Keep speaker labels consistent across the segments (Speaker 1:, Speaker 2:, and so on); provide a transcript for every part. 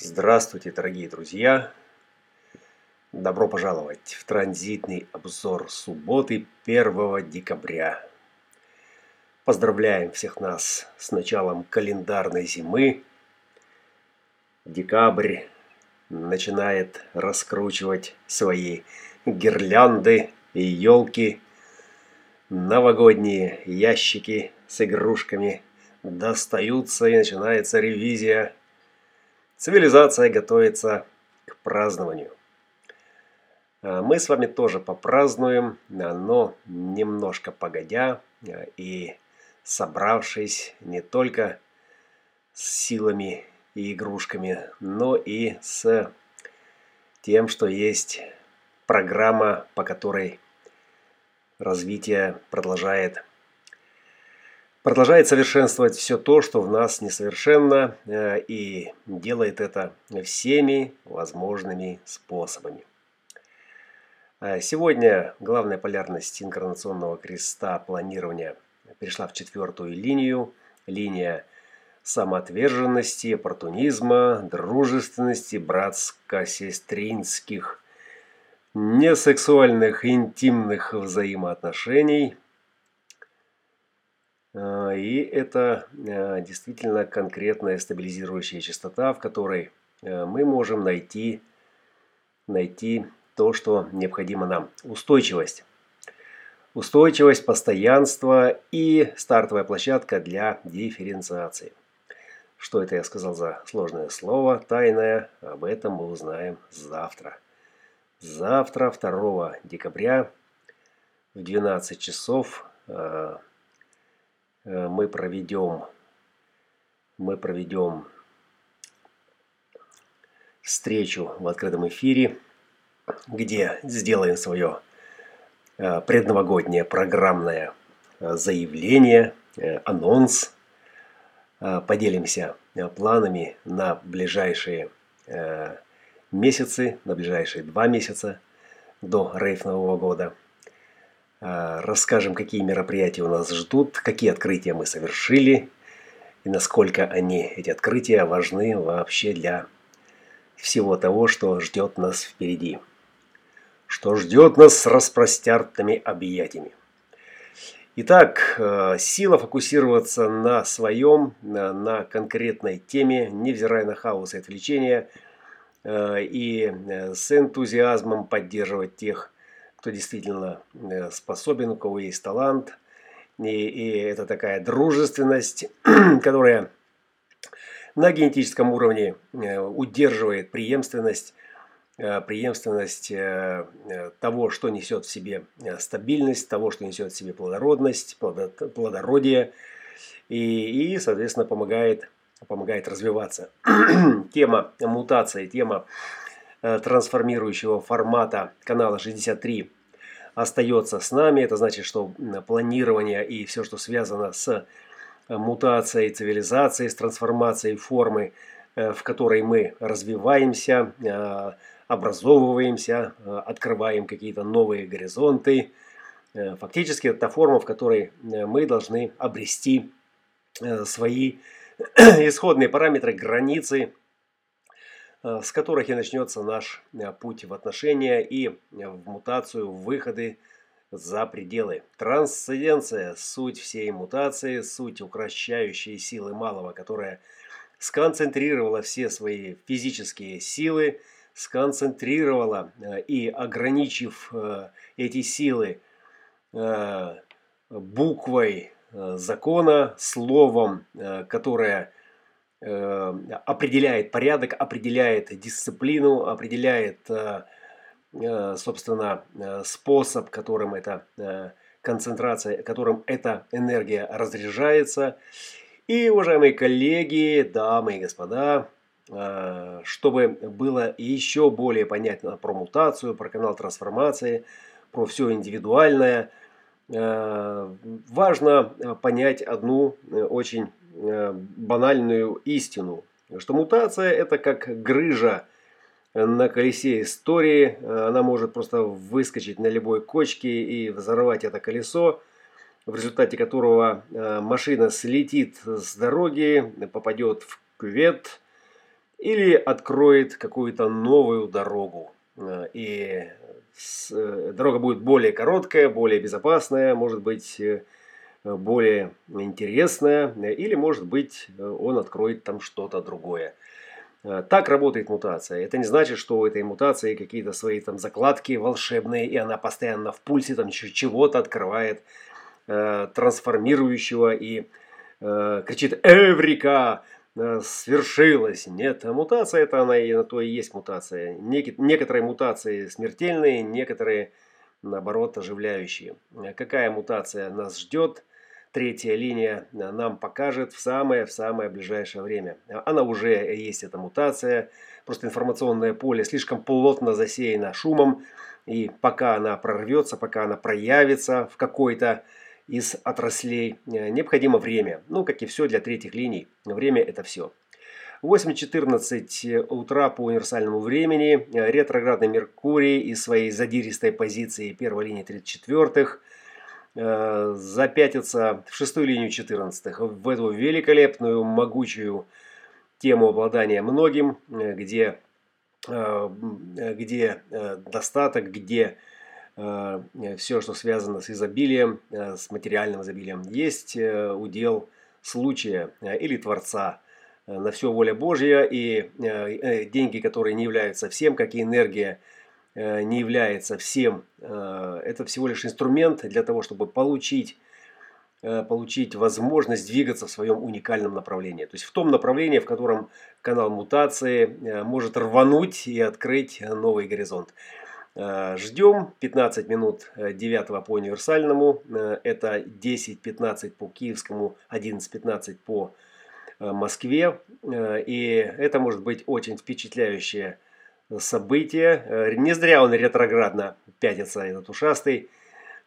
Speaker 1: Здравствуйте, дорогие друзья! Добро пожаловать в транзитный обзор субботы 1 декабря. Поздравляем всех нас с началом календарной зимы. Декабрь начинает раскручивать свои гирлянды и елки. Новогодние ящики с игрушками достаются и начинается ревизия – Цивилизация готовится к празднованию. А мы с вами тоже попразднуем, но немножко погодя а, и собравшись не только с силами и игрушками, но и с тем, что есть программа, по которой развитие продолжает продолжает совершенствовать все то, что в нас несовершенно, э, и делает это всеми возможными способами. Э, сегодня главная полярность инкарнационного креста планирования перешла в четвертую линию, линия самоотверженности, оппортунизма, дружественности, братско-сестринских, несексуальных интимных взаимоотношений – и это а, действительно конкретная стабилизирующая частота, в которой а, мы можем найти, найти то, что необходимо нам. Устойчивость. Устойчивость, постоянство и стартовая площадка для дифференциации. Что это я сказал за сложное слово, тайное, об этом мы узнаем завтра. Завтра, 2 декабря, в 12 часов мы проведем, мы проведем встречу в открытом эфире, где сделаем свое э, предновогоднее программное э, заявление, анонс, поделимся планами на ближайшие месяцы, на ближайшие два месяца до рейф Нового года – расскажем, какие мероприятия у нас ждут, какие открытия мы совершили и насколько они, эти открытия, важны вообще для всего того, что ждет нас впереди. Что ждет нас с распростертыми объятиями. Итак, э, сила фокусироваться на своем, на конкретной теме, невзирая на хаос и отвлечения, э, и э, с энтузиазмом поддерживать тех, кто действительно э, способен, у кого есть талант. И, и это такая дружественность, которая на генетическом уровне э, удерживает преемственность, э, преемственность того, что несет в себе стабильность, того, что несет в себе плодородность, плодородие, и, и соответственно, помогает, помогает развиваться. тема мутации, тема трансформирующего формата канала 63 остается с нами. Это значит, что планирование и все, что связано с э, мутацией цивилизации, с трансформацией формы, э, в которой мы развиваемся, образовываемся, открываем какие-то новые горизонты. Фактически это та форма, в которой мы должны обрести свои исходные параметры, границы, Э, с которых и начнется наш э, путь в отношения и в мутацию, в выходы за пределы. Трансценденция – суть всей мутации, суть укращающей силы малого, которая сконцентрировала все свои физические силы, сконцентрировала э, и ограничив эти силы буквой закона, словом, которое Э, определяет порядок, определяет дисциплину, определяет, э, э, собственно, способ, которым эта концентрация, которым эта энергия разряжается. И, уважаемые коллеги, дамы и господа, чтобы было еще более понятно про мутацию, про канал трансформации, про все индивидуальное, важно понять одну очень Э, банальную истину, что мутация это как грыжа на колесе истории, она может просто выскочить на любой кочке и взорвать это колесо, в результате которого э, машина слетит с дороги, попадет в кювет или откроет какую-то новую дорогу. И дорога будет более короткая, более безопасная, может быть, более интересная, или, может быть, он откроет там что-то другое. Э, так работает мутация. Это не значит, что у этой мутации какие-то свои там закладки волшебные, и она постоянно в пульсе там чего-то открывает, э, трансформирующего и э, кричит «Эврика!» э, свершилось. Нет, мутация это она и на то и есть мутация. Нек некоторые мутации смертельные, некоторые наоборот оживляющие. Какая мутация нас ждет? Третья линия э, нам покажет в самое, в самое ближайшее время. Она уже есть, эта мутация. Просто информационное поле слишком плотно засеяно шумом. И пока она прорвется, пока она проявится в какой-то из отраслей, э, необходимо время. Ну, как и все для третьих линий. Время это все. 8.14 утра по универсальному времени. Ретроградный Меркурий из своей задиристой позиции первой линии 34-х Э, запятиться в шестую линию 14 в эту великолепную, могучую тему обладания многим, э, где, э, где достаток, где все, что связано с изобилием, с материальным изобилием, есть удел случая или Творца. На все воля Божья и деньги, которые не являются всем, как и энергия, не является всем. Э, это всего лишь инструмент для того, чтобы получить, э, получить возможность двигаться в своем уникальном направлении. То есть в том направлении, в котором канал мутации может рвануть и открыть новый горизонт. Ждем 15 минут 9 по универсальному. Это 10-15 по киевскому, 11-15 по Москве. И это может быть очень впечатляющее событие. Э, не зря он ретроградно пятится, этот ушастый.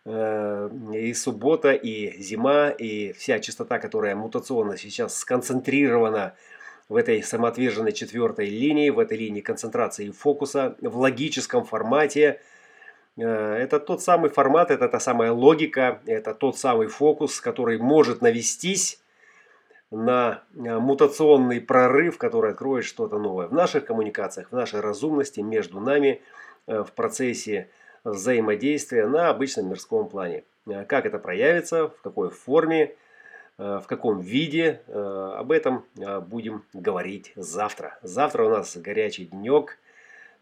Speaker 1: Э, и суббота, и зима, и вся частота, которая мутационно сейчас сконцентрирована в этой самоотверженной четвертой линии, в этой линии концентрации и фокуса, в логическом формате. Э, это тот самый формат, это та самая логика, это тот самый фокус, который может навестись на э, мутационный прорыв, который откроет что-то новое в наших коммуникациях, в нашей разумности между нами э, в процессе взаимодействия на обычном мирском плане. Э, как это проявится, в какой форме, в каком виде, об этом будем говорить завтра. Завтра у нас горячий денек,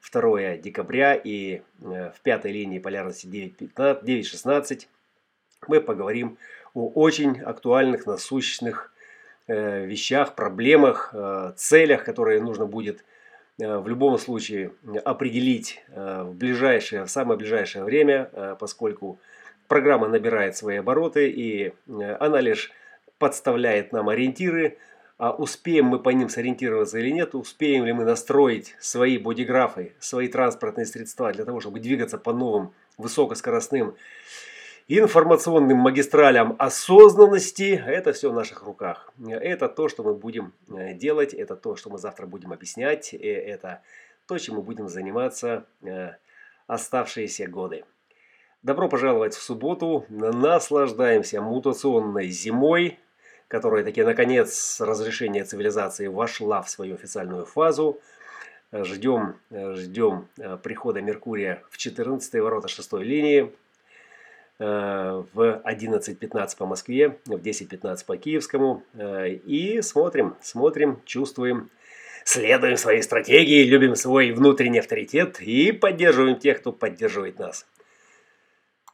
Speaker 1: 2 декабря и в пятой линии полярности 9.16 мы поговорим о очень актуальных, насущных вещах, проблемах, э, целях, которые нужно будет э, в любом случае определить в ближайшее, в самое ближайшее время, поскольку программа набирает свои обороты и она лишь подставляет нам ориентиры, а успеем мы по ним сориентироваться или нет, успеем ли мы настроить свои бодиграфы, свои транспортные средства для того, чтобы двигаться по новым высокоскоростным информационным магистралям осознанности. Это все в наших руках. Это то, что мы будем э, делать, это то, что мы завтра будем объяснять, это то, чем мы будем заниматься э, оставшиеся годы. Добро пожаловать в субботу. Наслаждаемся мутационной зимой, которая таки наконец разрешение цивилизации вошла в свою официальную фазу. Ждем, ждем э, прихода Меркурия в 14 ворота 6 линии. Э, в 11.15 по Москве, в 10.15 по Киевскому. Э, и смотрим, смотрим, чувствуем, следуем своей стратегии, любим свой внутренний авторитет и поддерживаем тех, кто поддерживает нас.